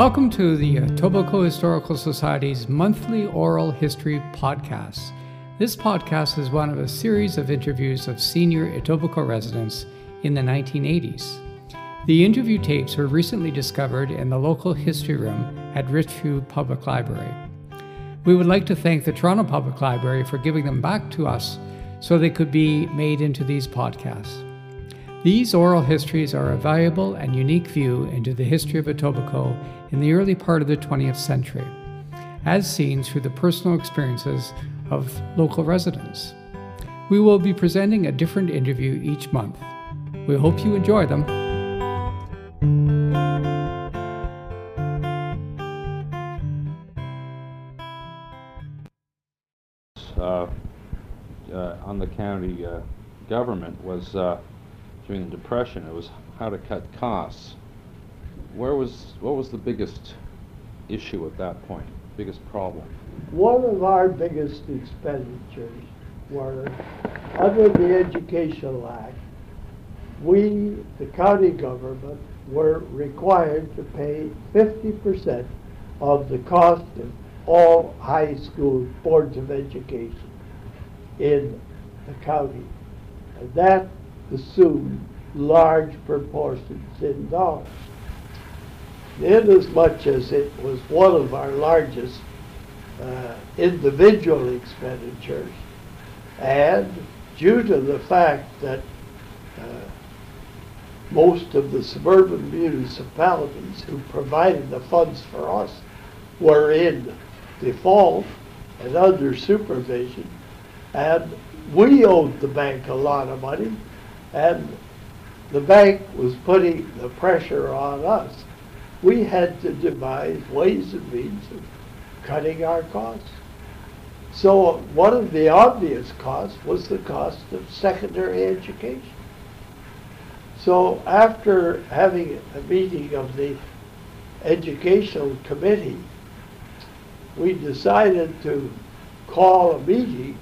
Welcome to the uh, Etobicoke Historical Society's monthly oral history podcast. This podcast is one of a series of interviews of senior Etobicoke residents in the 1980s. The interview tapes were recently discovered in the local history room at Richview Public Library. We would like to thank the Toronto Public Library for giving them back to us so they could be made into these podcasts. These oral histories are a valuable and unique view into the history of Etobicoke in the early part of the 20th century, as seen through the personal experiences of local residents. We will be presenting a different interview each month. We hope you enjoy them. Uh, uh, on the county uh, government was uh, during the Depression. It was how to cut costs. Where was what was the biggest issue at that point? Biggest problem? One of our biggest expenditures were under the Educational Act. We, the county government, were required to pay 50% of the cost of all high school boards of education in the county. And that assumed large proportions in dollars. Inasmuch as it was one of our largest uh, individual expenditures, and due to the fact that uh, most of the suburban municipalities who provided the funds for us were in default and under supervision, and we owed the bank a lot of money, and the bank was putting the pressure on us. We had to devise ways and means of cutting our costs. So one of the obvious costs was the cost of secondary education. So after having a meeting of the educational committee, we decided to call a meeting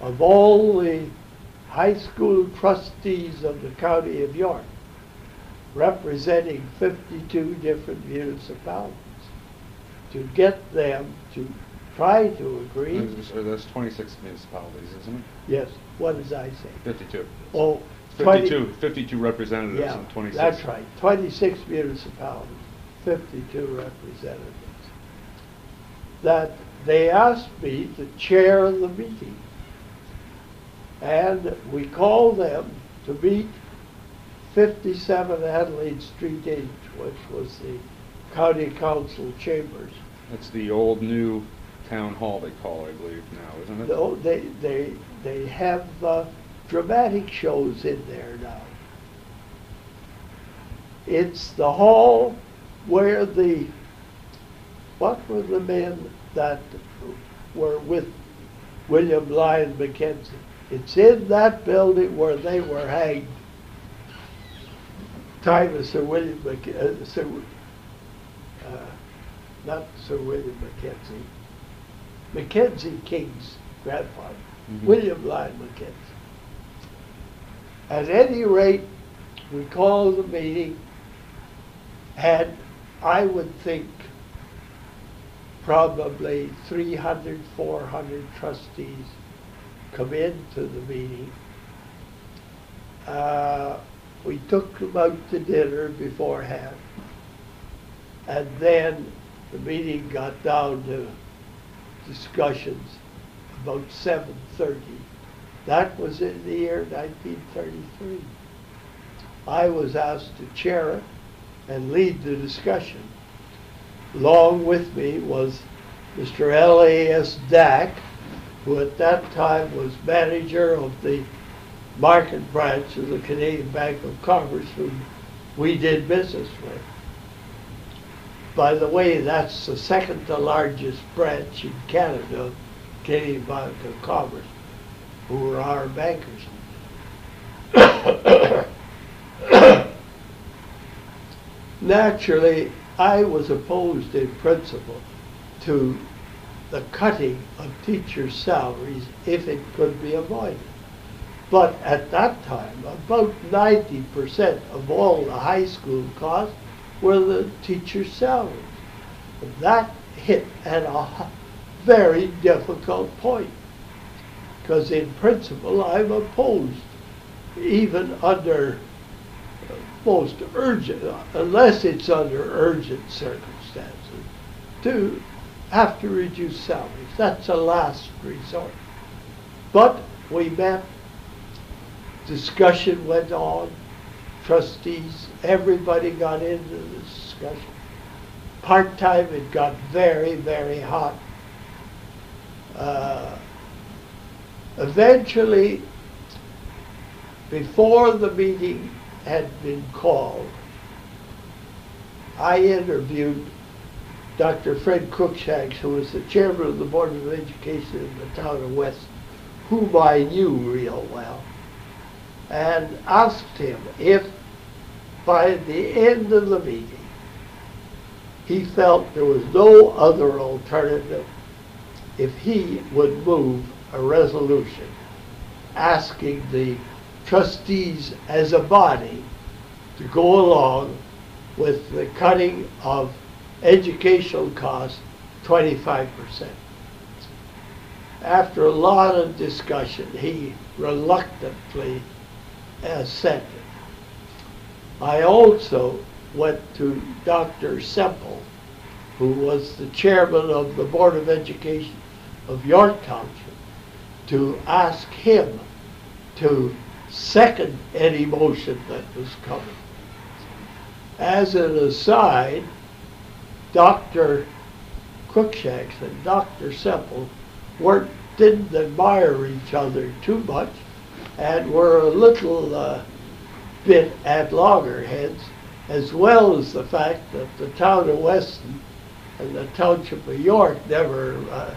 of all the high school trustees of the county of York, representing 52 different municipalities, to get them to try to agree. Or that's 26 municipalities, isn't it? Yes, what did I say? 52. Oh, 20 52, 52 representatives Yeah, and 26. that's right, 26 municipalities, 52 representatives. That they asked me to chair the meeting. And we called them to meet 57 Adelaide Street H, which was the county council chambers. That's the old new town hall they call, it, I believe, now, isn't it? No, they, they, they have uh, dramatic shows in there now. It's the hall where the, what were the men that were with William Lyon Mackenzie? It's in that building where they were hanged. Time of Sir William Mac, uh, Sir, uh, not Sir William Mackenzie, Mackenzie King's grandfather, Mhm. William Lyon Mackenzie. At any rate, we called the meeting, and I would think probably 300, 400 trustees come into the meeting. Uh, we took them out to dinner beforehand. And then the meeting got down to discussions about 7:30. That was in the year 1933. I was asked to chair it and lead the discussion. Along with me was Mr. L.A.S. Dack, who at that time was manager of the market branch of the Canadian Bank of Commerce, whom we did business with. By the way, that's the second to largest branch in Canada, Canadian Bank of Commerce, who are our bankers. Naturally, I was opposed in principle to the cutting of teachers' salaries if it could be avoided. But at that time, about ninety percent of all the high school costs were the teachers' salaries. That hit at a very difficult point. Because in principle, I'm opposed, even under most urgent, unless it's under urgent circumstances, to have to reduce salaries. That's a last resort. But we met, discussion went on, trustees, everybody got into the discussion. Part-time, it got very, very hot. Uh, eventually, before the meeting had been called, I interviewed Dr. Fred Cruikshanks, who was the chairman of the Board of Education in the town of West, whom I knew real well, and asked him if by the end of the meeting he felt there was no other alternative if he would move a resolution asking the trustees as a body to go along with the cutting of educational costs 25%. After a lot of discussion, he reluctantly assented. I also went to Dr. Semple, who was the chairman of the Board of Education of York Township, to ask him to second any motion that was coming. As an aside, Dr. Cruikshanks and Dr. Semple weren't, didn't admire each other too much and were a little uh, bit at loggerheads, as well as the fact that the town of Weston and the township of York never uh,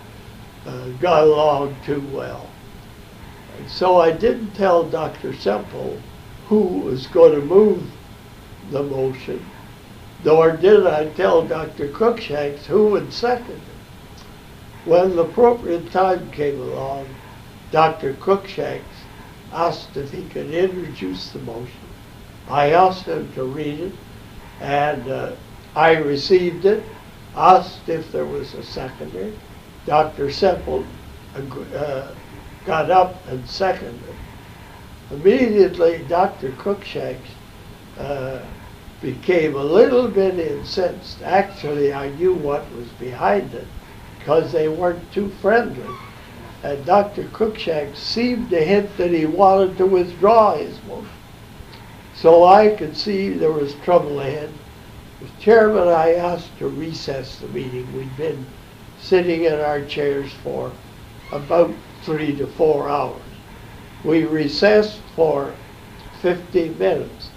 uh, got along too well. And so I didn't tell Dr. Semple who was going to move the motion, nor did I tell Dr. Cruikshanks who would second it. When the appropriate time came along, Dr. Cruikshanks asked if he could introduce the motion. I asked him to read it, and uh, I received it, asked if there was a seconder. Dr. Semple uh, got up and seconded. Immediately, Dr. Cruikshanks uh, became a little bit incensed. Actually, I knew what was behind it because they weren't too friendly. And Dr. Cruikshanks seemed to hint that he wanted to withdraw his motion. So I could see there was trouble ahead. As chairman, I asked to recess the meeting. We'd been sitting in our chairs for about three to four hours. We recessed for 15 minutes.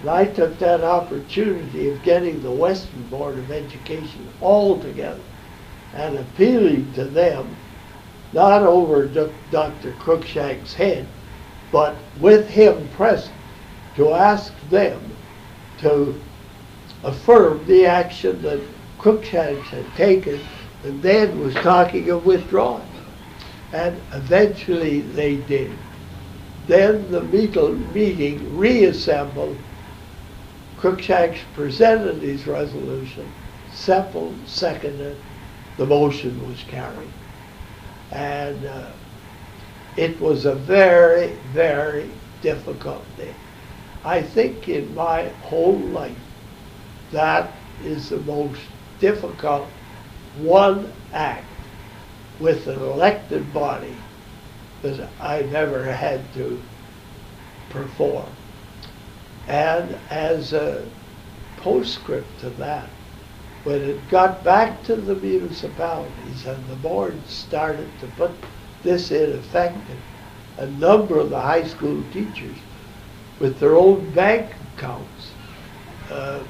And I took that opportunity of getting the Weston Board of Education all together and appealing to them, not over Dr. Cruikshank's head, but with him present, to ask them to affirm the action that Cruikshanks had taken and then was talking of withdrawing. And eventually they did. Then the meeting reassembled. Cruikshanks presented his resolution. Semple seconded. The motion was carried. And uh, it was a very, very difficult day. I think in my whole life, that is the most difficult one act with an elected body that I've ever had to perform. And as a postscript to that, when it got back to the municipalities and the board started to put this in effect, a number of the high school teachers with their own bank accounts uh,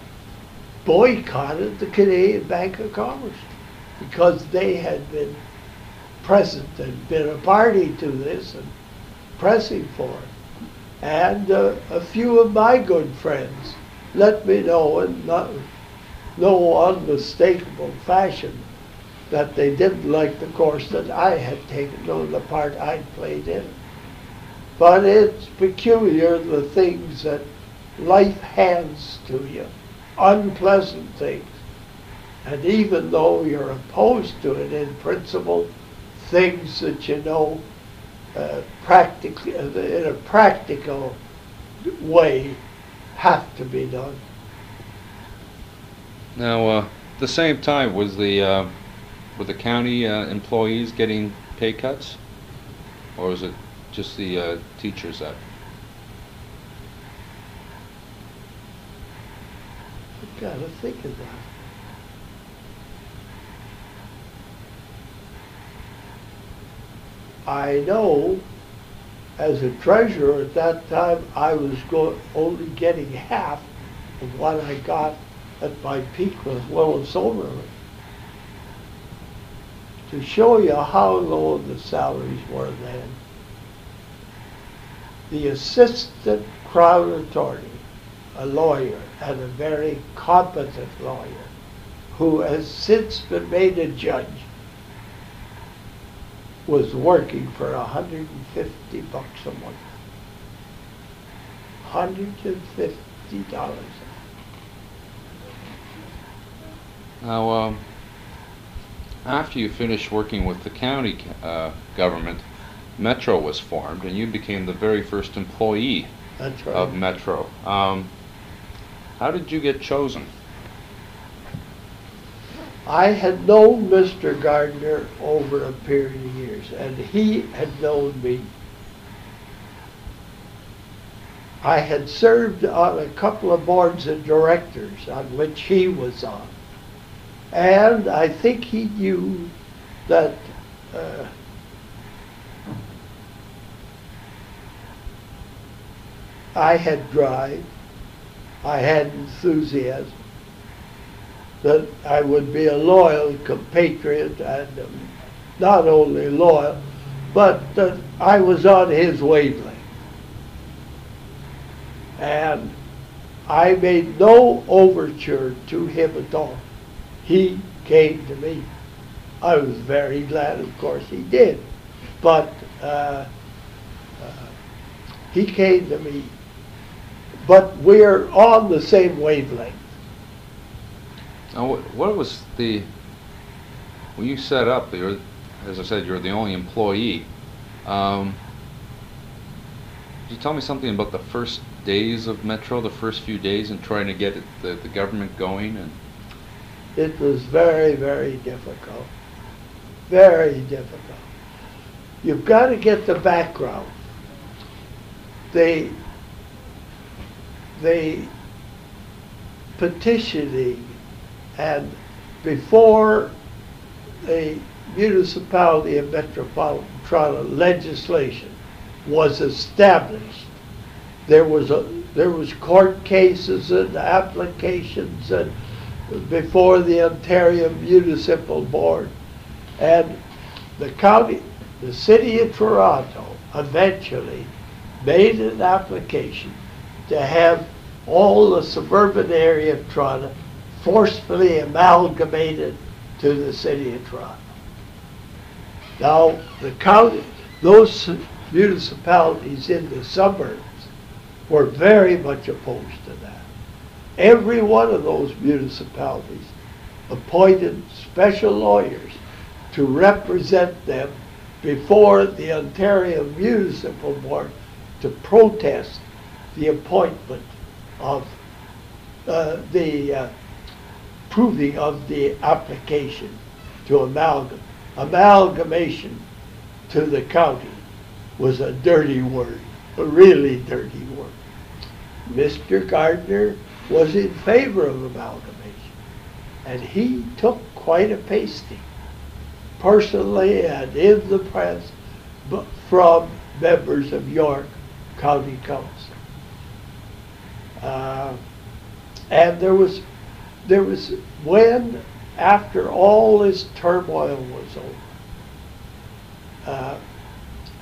boycotted the Canadian Bank of Commerce because they had been present and been a party to this and pressing for it. And uh, a few of my good friends let me know in not, no unmistakable fashion that they didn't like the course that I had taken, or the part I'd played in. But it's peculiar the things that life hands to you unpleasant things. And even though you're opposed to it in principle, things that you know uh, practically, in a practical way have to be done. Now, uh, at the same time, was the uh, were the county uh, employees getting pay cuts, or was it just the uh, teachers that? You've got to think of that. I know as a treasurer at that time, I was only getting half of what I got at my peak with Willys-Overland. To show you how low the salaries were then, the assistant crown attorney, a lawyer, and a very competent lawyer, who has since been made a judge, was working for 150 bucks a month. 150 dollars. Now, um, after you finished working with the county uh, government, Metro was formed, and you became the very first employee right. of Metro. Um, how did you get chosen? I had known Mr. Gardner over a period of years, and he had known me. I had served on a couple of boards of directors on which he was on. And I think he knew that uh, I had drive, I had enthusiasm, that I would be a loyal compatriot and um, not only loyal, but that I was on his wavelength. And I made no overture to him at all. He came to me. I was very glad, of course, he did. But uh, uh, he came to me. But we're on the same wavelength. Now, what, was the when you set up? You're, as I said, you're the only employee. Um, could you tell me something about the first days of Metro, the first few days, and trying to get it, the, the government going? And It was very, very difficult. Very difficult. You've got to get the background. They, they petitioning and before the municipality of Metropolitan legislation was established, there was a, there was court cases and applications and before the Ontario Municipal Board. And the county, the city of Toronto eventually made an application to have all the suburban area of Toronto forcefully amalgamated to the city of Toronto. Now, the county, those municipalities in the suburbs were very much opposed to that. Every one of those municipalities appointed special lawyers to represent them before the Ontario Municipal Board to protest the appointment of uh, the uh, proving of the application to amalgam. Amalgamation to the county was a dirty word, a really dirty word. Mr. Gardner was in favor of amalgamation, and he took quite a pasting, personally and in the press, from members of York County Council. Uh, and there was, there was, when, after all this turmoil was over, uh,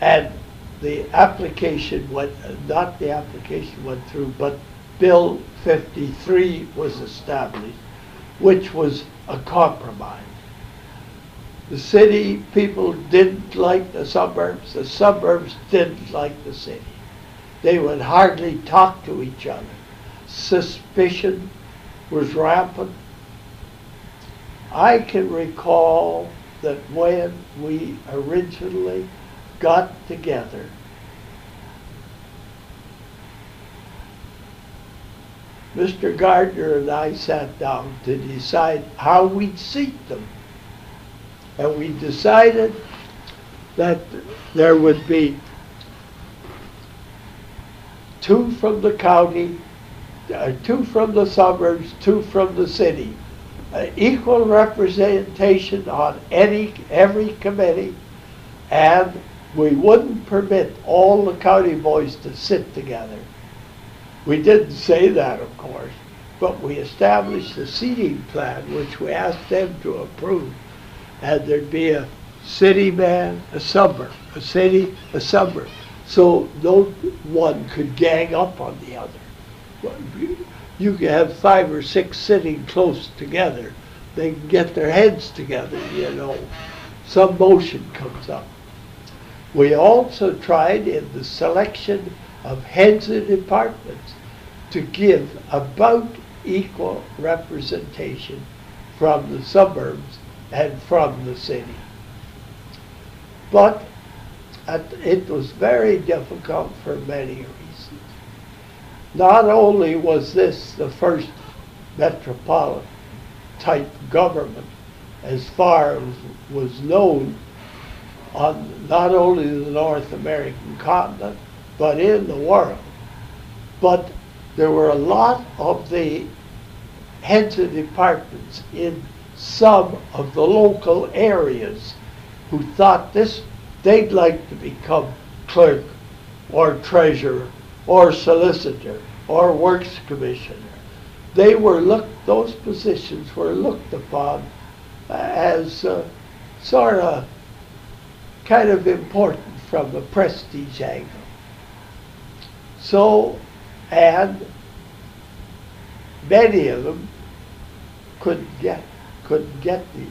and the application went, not the application went through, but Bill 53 was established, which was a compromise. The city people didn't like the suburbs, the suburbs didn't like the city. They would hardly talk to each other. Suspicion was rampant. I can recall that when we originally got together, Mr. Gardner and I sat down to decide how we'd seat them. And we decided that there would be two from the county, uh, two from the suburbs, two from the city. Uh, equal representation on any, every committee, and we wouldn't permit all the county boys to sit together. We didn't say that, of course, but we established a seating plan, which we asked them to approve. And there'd be a city man, a suburb, a city, a suburb. So no one could gang up on the other. You could have five or six sitting close together. They can get their heads together, you know. Some motion comes up. We also tried in the selection of heads of departments to give about equal representation from the suburbs and from the city. But it was very difficult for many reasons. Not only was this the first metropolitan type government as far as was known on not only the North American continent, but in the world. But there were a lot of the heads of departments in some of the local areas who thought this, they'd like to become clerk or treasurer or solicitor or works commissioner. They were looked, those positions were looked upon as uh, sort of kind of important from a prestige angle. So, and many of them couldn't get, couldn't get these.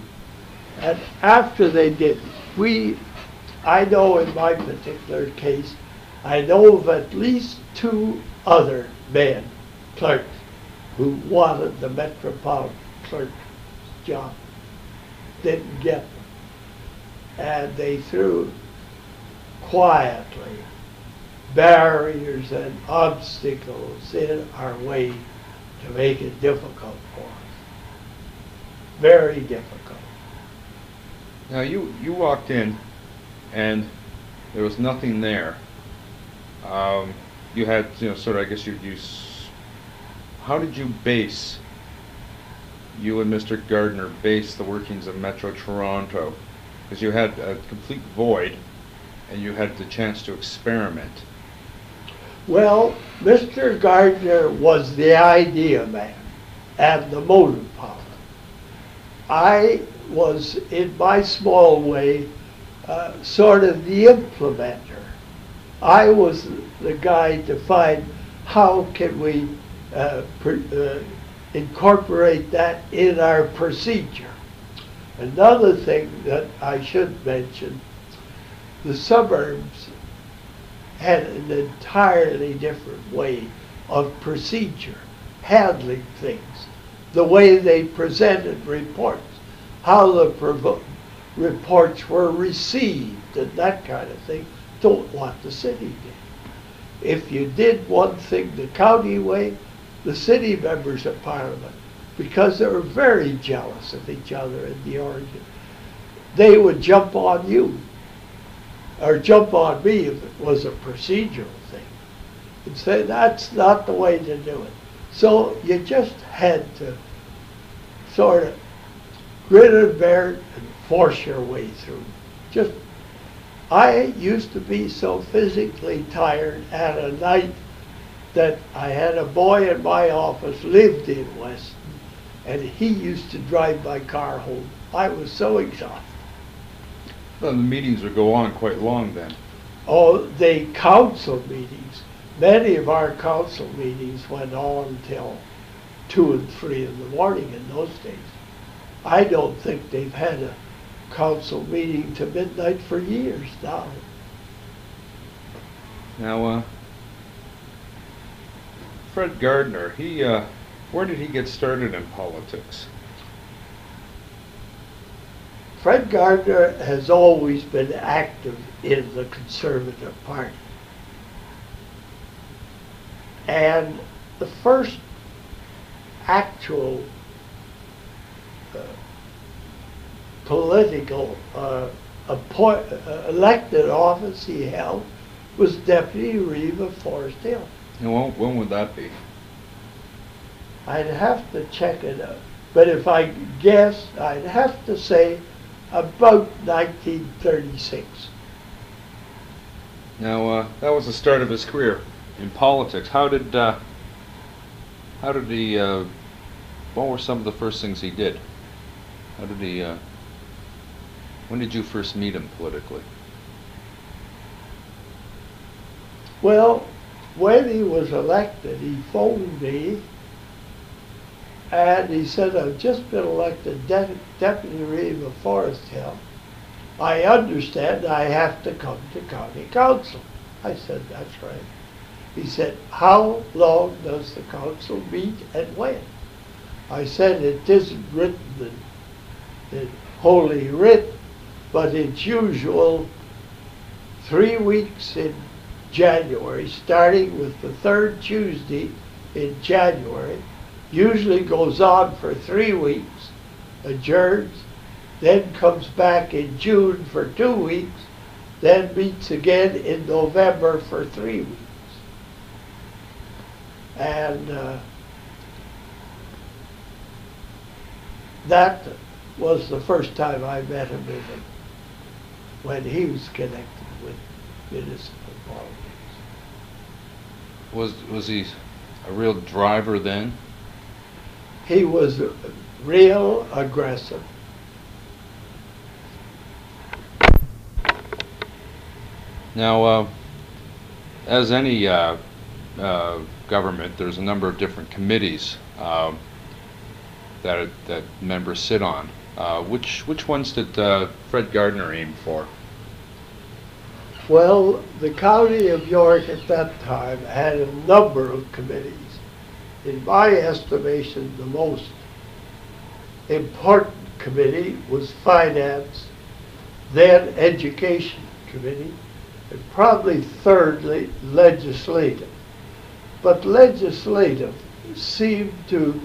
And after they did, we, I know in my particular case, I know of at least two other men, clerks, who wanted the metropolitan clerk job, didn't get them. And they threw quietly barriers and obstacles in our way to make it difficult for us. Very difficult. Now you you walked in, and there was nothing there. Um, you had you know sort of I guess you you. How did you base? You and Mr. Gardner base the workings of Metro Toronto, because you had a complete void, and you had the chance to experiment. Well, Mr. Gardner was the idea man and the motive power. I was, in my small way, uh, sort of the implementer. I was the guy to find how can we uh, uh, incorporate that in our procedure. Another thing that I should mention, the suburbs had an entirely different way of procedure, handling things, the way they presented reports, how the reports were received, and that kind of thing, don't what the city did. If you did one thing the county way, the city members of parliament, because they were very jealous of each other in the origin, they would jump on you or jump on me if it was a procedural thing and say that's not the way to do it. So you just had to sort of grin and bear it and force your way through. Just, I used to be so physically tired at a night that I had a boy in my office lived in Weston, and he used to drive my car home. I was so exhausted. Well, the meetings would go on quite long then. Oh, the council meetings, many of our council meetings went on till two and three in the morning in those days. I don't think they've had a council meeting to midnight for years now. Now, uh, Fred Gardner, he uh, Where did he get started in politics? Fred Gardner has always been active in the Conservative Party. And the first actual uh, political uh, appoint, uh, elected office he held was deputy reeve of Forest Hill. And when, when would that be? I'd have to check it out. But if I guess, I'd have to say about 1936. Now, uh, that was the start of his career in politics. How did, uh, how did he, uh, what were some of the first things he did? How did he, uh, when did you first meet him politically? Well, when he was elected, he phoned me and he said, I've just been elected de- deputy reeve of Forest Hill. I understand I have to come to county council. I said, that's right. He said, how long does the council meet and when? I said, it isn't written in, in Holy Writ, but it's usual three weeks in January, starting with the third Tuesday in January, usually goes on for three weeks, adjourns, then comes back in June for two weeks, then meets again in November for three weeks. And uh, that was the first time I met him in when he was connected with municipal politics. Was, was he a real driver then? He was real aggressive. Now, uh, as any uh, uh, government, there's a number of different committees um, that that members sit on. Uh, which which ones did uh, Fred Gardner aim for? Well, the county of York at that time had a number of committees. In my estimation, the most important committee was finance, then education committee, and probably thirdly, legislative. But legislative seemed to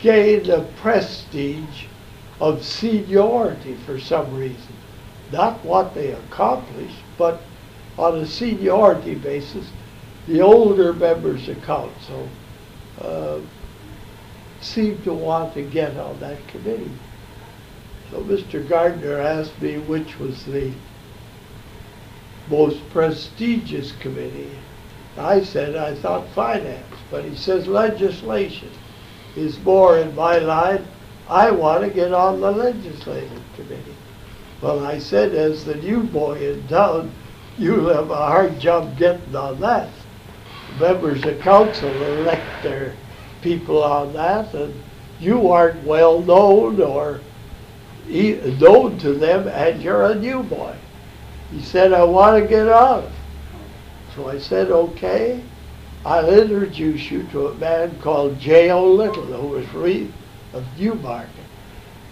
gain the prestige of seniority for some reason. Not what they accomplished, but on a seniority basis, the older members of council uh, seemed to want to get on that committee. So Mr. Gardner asked me which was the most prestigious committee. I said I thought finance, but he says legislation is more in my line. I want to get on the legislative committee. Well, I said, as the new boy in town, you'll have a hard job getting on that. Members of council elect their people on that, and you aren't well known or e- known to them, and you're a new boy. He said, I want to get on. So I said, okay, I'll introduce you to a man called J.O. Little, who was Reeve of Newmarket.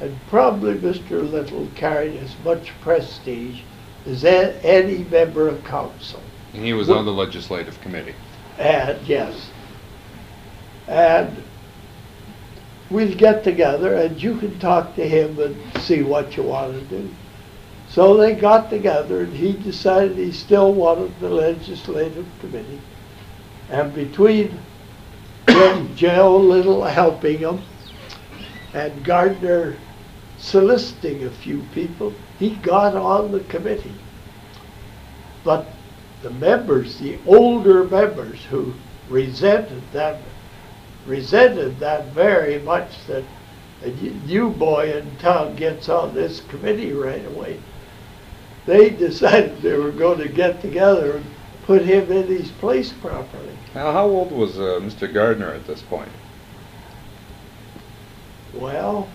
And probably Mr. Little carried as much prestige as any member of council. And he was on the legislative committee. And, yes. And we'll get together and you can talk to him and see what you want to do. So they got together and he decided he still wanted the legislative committee. And between Joe Little helping him and Gardner soliciting a few people, he got on the committee. But the members, the older members who resented that, resented that very much that a new boy in town gets on this committee right away. They decided they were going to get together and put him in his place properly. Now, how old was uh, Mr. Gardner at this point? Well,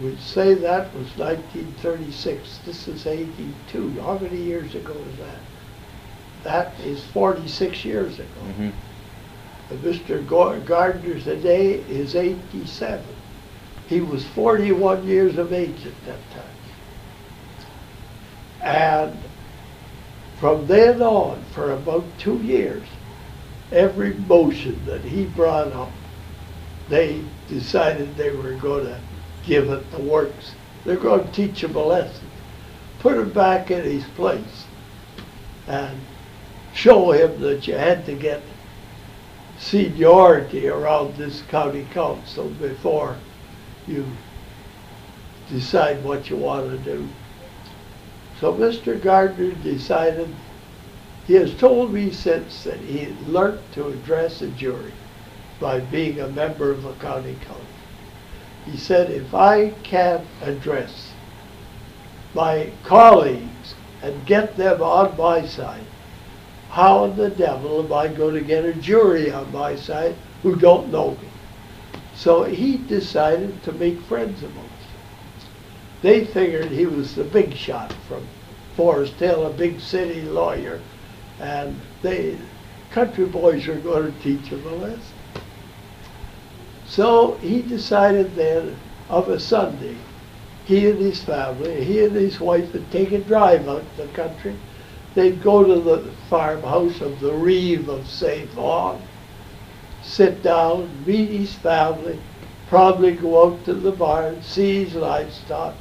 we'd say that was 1936. This is 82. How many years ago is that? That is 46 years ago. Mm-hmm. Mr. Gardner today is 87. He was 41 years of age at that time. And from then on, for about two years, every motion that he brought up, they decided they were going to give it the works. They're going to teach him a lesson, put him back in his place, and show him that you had to get seniority around this county council before you decide what you want to do. So Mr. Gardner decided, he has told me since that he learned to address a jury by being a member of a county council. He said, if I can't address my colleagues and get them on my side, how in the devil am I going to get a jury on my side who don't know me? So he decided to make friends amongst them. They figured he was the big shot from Forest Hill, a big city lawyer, and they, country boys are going to teach him a lesson. So he decided then of a Sunday, he and his family, he and his wife would take a drive out to the country. They'd go to the farmhouse of the Reeve of St. Vaughan, sit down, meet his family, probably go out to the barn, see his livestock,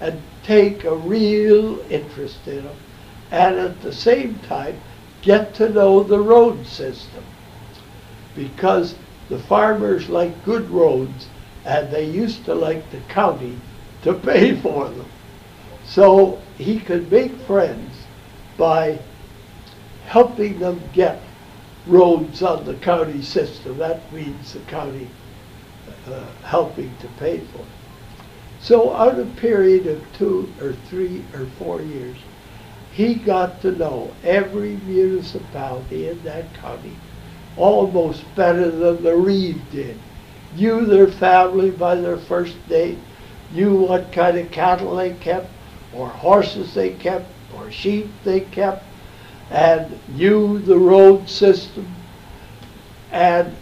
and take a real interest in them. And at the same time, get to know the road system. Because the farmers like good roads, and they used to like the county to pay for them. So he could make friends by helping them get roads on the county system. That means the county uh, helping to pay for it. So out a period of two or three or four years, he got to know every municipality in that county almost better than the Reeve did. Knew their family by their first name, knew what kind of cattle they kept, or horses they kept, or sheep they kept, and knew the road system. And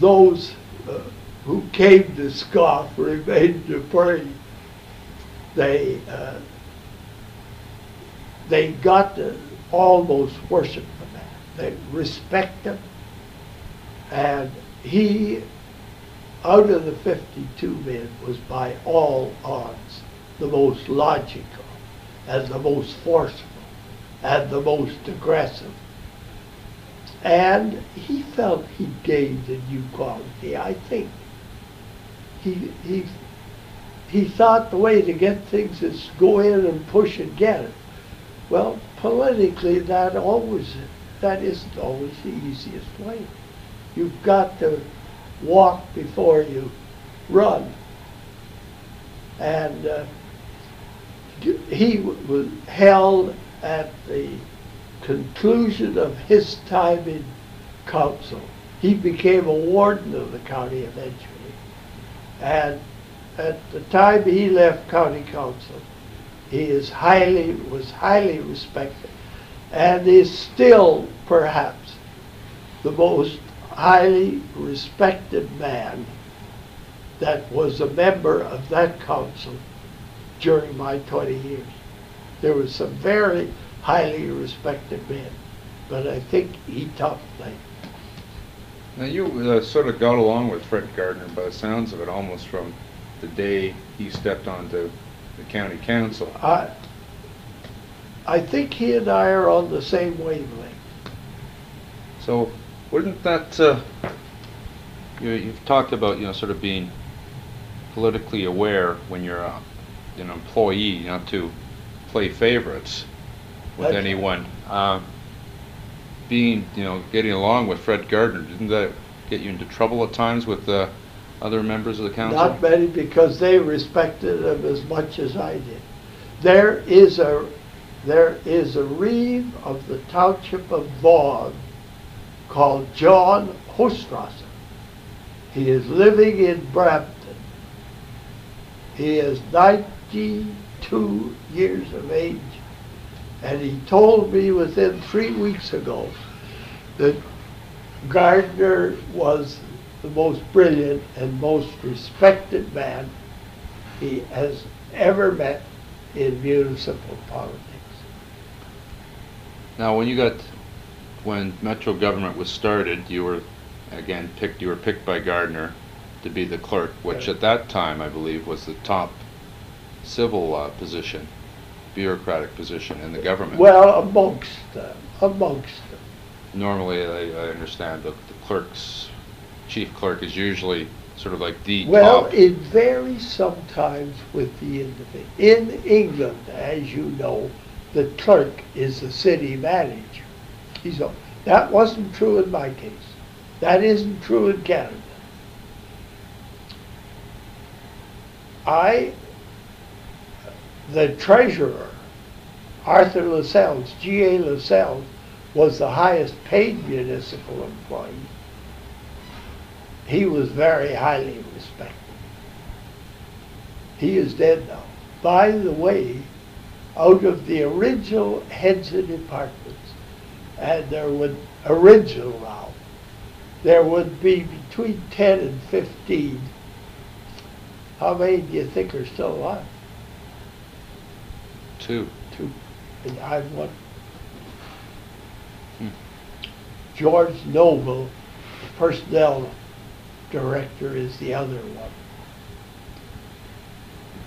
those uh, who came to scoff remained to pray. They uh, they got to almost worship the man. They respect him, and he, out of the 52 men, was by all odds the most logical, and the most forceful, and the most aggressive. And he felt he gained a new quality, I think. He, he, he thought the way to get things is go in and push and get it. Well, politically, that always, that isn't always the easiest way. You've got to walk before you run. And uh, he was held at the conclusion of his time in council. He became a warden of the county eventually. And at the time he left county council, he is highly, was highly respected and is still perhaps the most highly respected man that was a member of that council during my 20 years. There was some very highly respected men, but I think he topped me. Now you uh, sort of got along with Fred Gardner by the sounds of it almost from the day he stepped onto the county council. I, I think he and I are on the same wavelength. So wouldn't that, uh, you, you've talked about, you know, sort of being politically aware when you're a, an employee, not to play favorites with That's- anyone. Uh, being, you know, getting along with Fred Gardner, didn't that get you into trouble at times with uh, other members of the council? Not many because they respected him as much as I did. There is a, there is a reeve of the township of Vaughan called John Hostrasser. He is living in Brampton. He is 92 years of age And he told me within three weeks ago that Gardner was the most brilliant and most respected man he has ever met in municipal politics. Now, when you got, when Metro government was started, you were, again, picked, you were picked by Gardiner to be the clerk, which Right. at that time, I believe, was the top civil uh, position, bureaucratic position in the government. Well, amongst them, amongst them. Normally, I, I understand that the clerk's, chief clerk is usually sort of like the Well, top. it varies sometimes with the individual. In England, as you know, the clerk is the city manager. He's a, that wasn't true in my case. That isn't true in Canada. I, the treasurer, Arthur Lascelles, G.A. Lascelles, was the highest paid municipal employee he was very highly respected. He is dead now. By the way, out of the original heads of departments, and there would, original now, there would be between 10 and 15. How many do you think are still alive? Two. Two. And I'm one. Hmm. George Noble, personnel director, is the other one.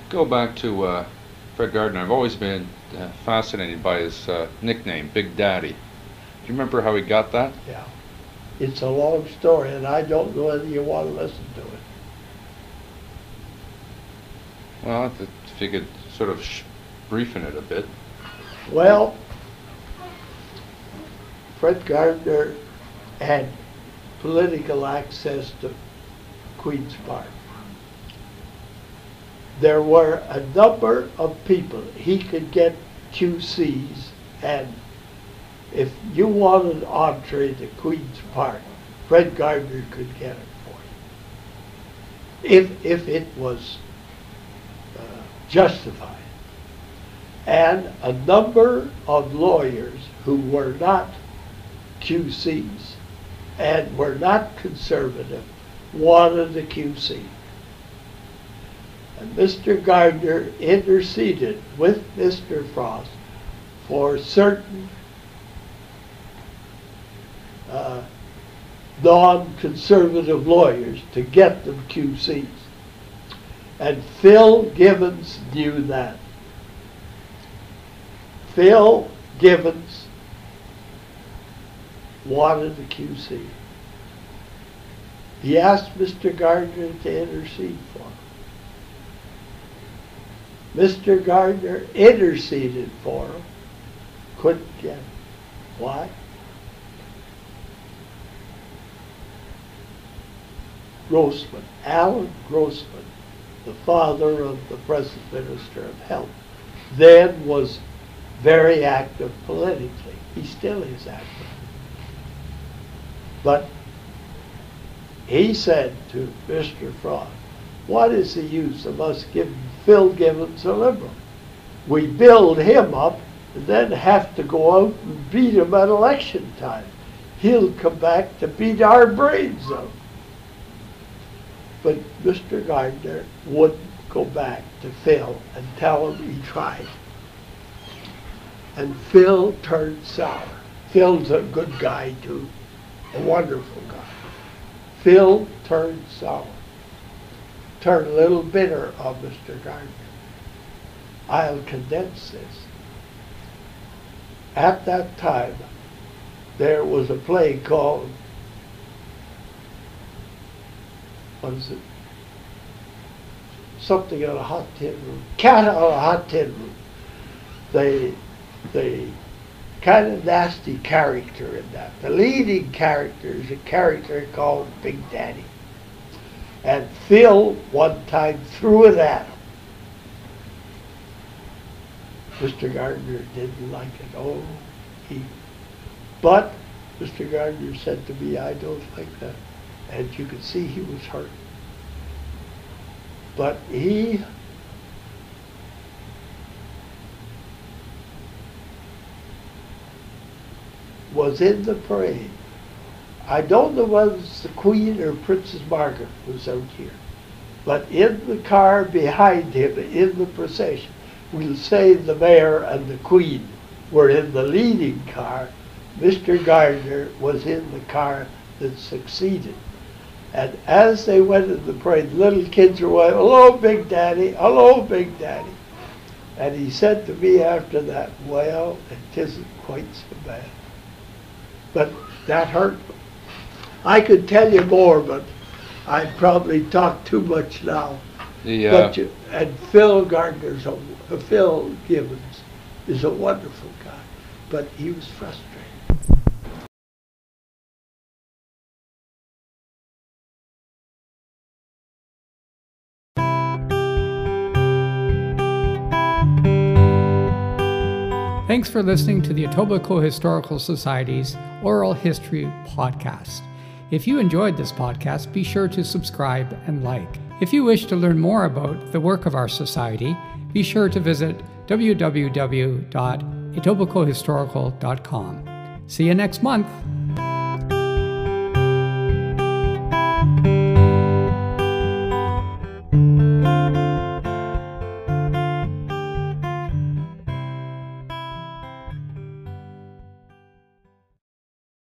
Go back to uh, Fred Gardiner. I've always been uh, fascinated by his uh, nickname, Big Daddy. Do you remember how he got that? Yeah. It's a long story, and I don't know whether you want to listen to it. Well, if you could sort of sh- briefen it a bit. Well, Fred Gardiner had political access to Queen's Park. There were a number of people. He could get QCs, and if you wanted an entree to Queen's Park, Fred Gardiner could get it for you. If, if it was uh, justified and a number of lawyers who were not QCs and were not conservative wanted a QC. And Mr. Gardiner interceded with Mr. Frost for certain uh, non-conservative lawyers to get them QCs. And Phil Givens knew that. Phil Givens wanted a QC. He asked Mr. Gardiner to intercede for him. Mr. Gardiner interceded for him, couldn't get him. Why? Grossman, Allan Grossman, the father of the present Minister of Health, then was very active politically. He still is active. But he said to Mr. Frost, what is the use of us giving Phil Givens a liberal? We build him up and then have to go out and beat him at election time. He'll come back to beat our brains out. But Mr. Gardiner wouldn't go back to Phil and tell him he tried. And Phil turned sour. Phil's a good guy too, a wonderful Phil turned sour, turned a little bitter on Mr. Gardiner. I'll condense this. At that time, there was a play called, what is it? Something on a hot tin roof. Cat on a hot tin roof. They, the kind of nasty character in that. The leading character is a character called Big Daddy. And Phil one time threw it at him. Mr. Gardiner didn't like it. Oh, he. But Mr. Gardiner said to me, I don't like that. And you could see he was hurt. But he was in the parade. I don't know whether it's the Queen or Princess Margaret was out here. But in the car behind him, in the procession, we'll say the mayor and the Queen were in the leading car. Mr. Gardiner was in the car that succeeded. And as they went in the parade, little kids were going, hello, Big Daddy, hello, Big Daddy. And he said to me after that, well, it isn't quite so bad. But that hurt. I could tell you more, but I'd probably talk too much now. The, uh, But you, and Phil Gardiner's a, Phil Givens is a wonderful guy, but he was frustrated. Thanks for listening to the Etobicoke Historical Society's Oral History Podcast. If you enjoyed this podcast, be sure to subscribe and like. If you wish to learn more about the work of our society, be sure to visit www.etobicokehistorical.com. See you next month.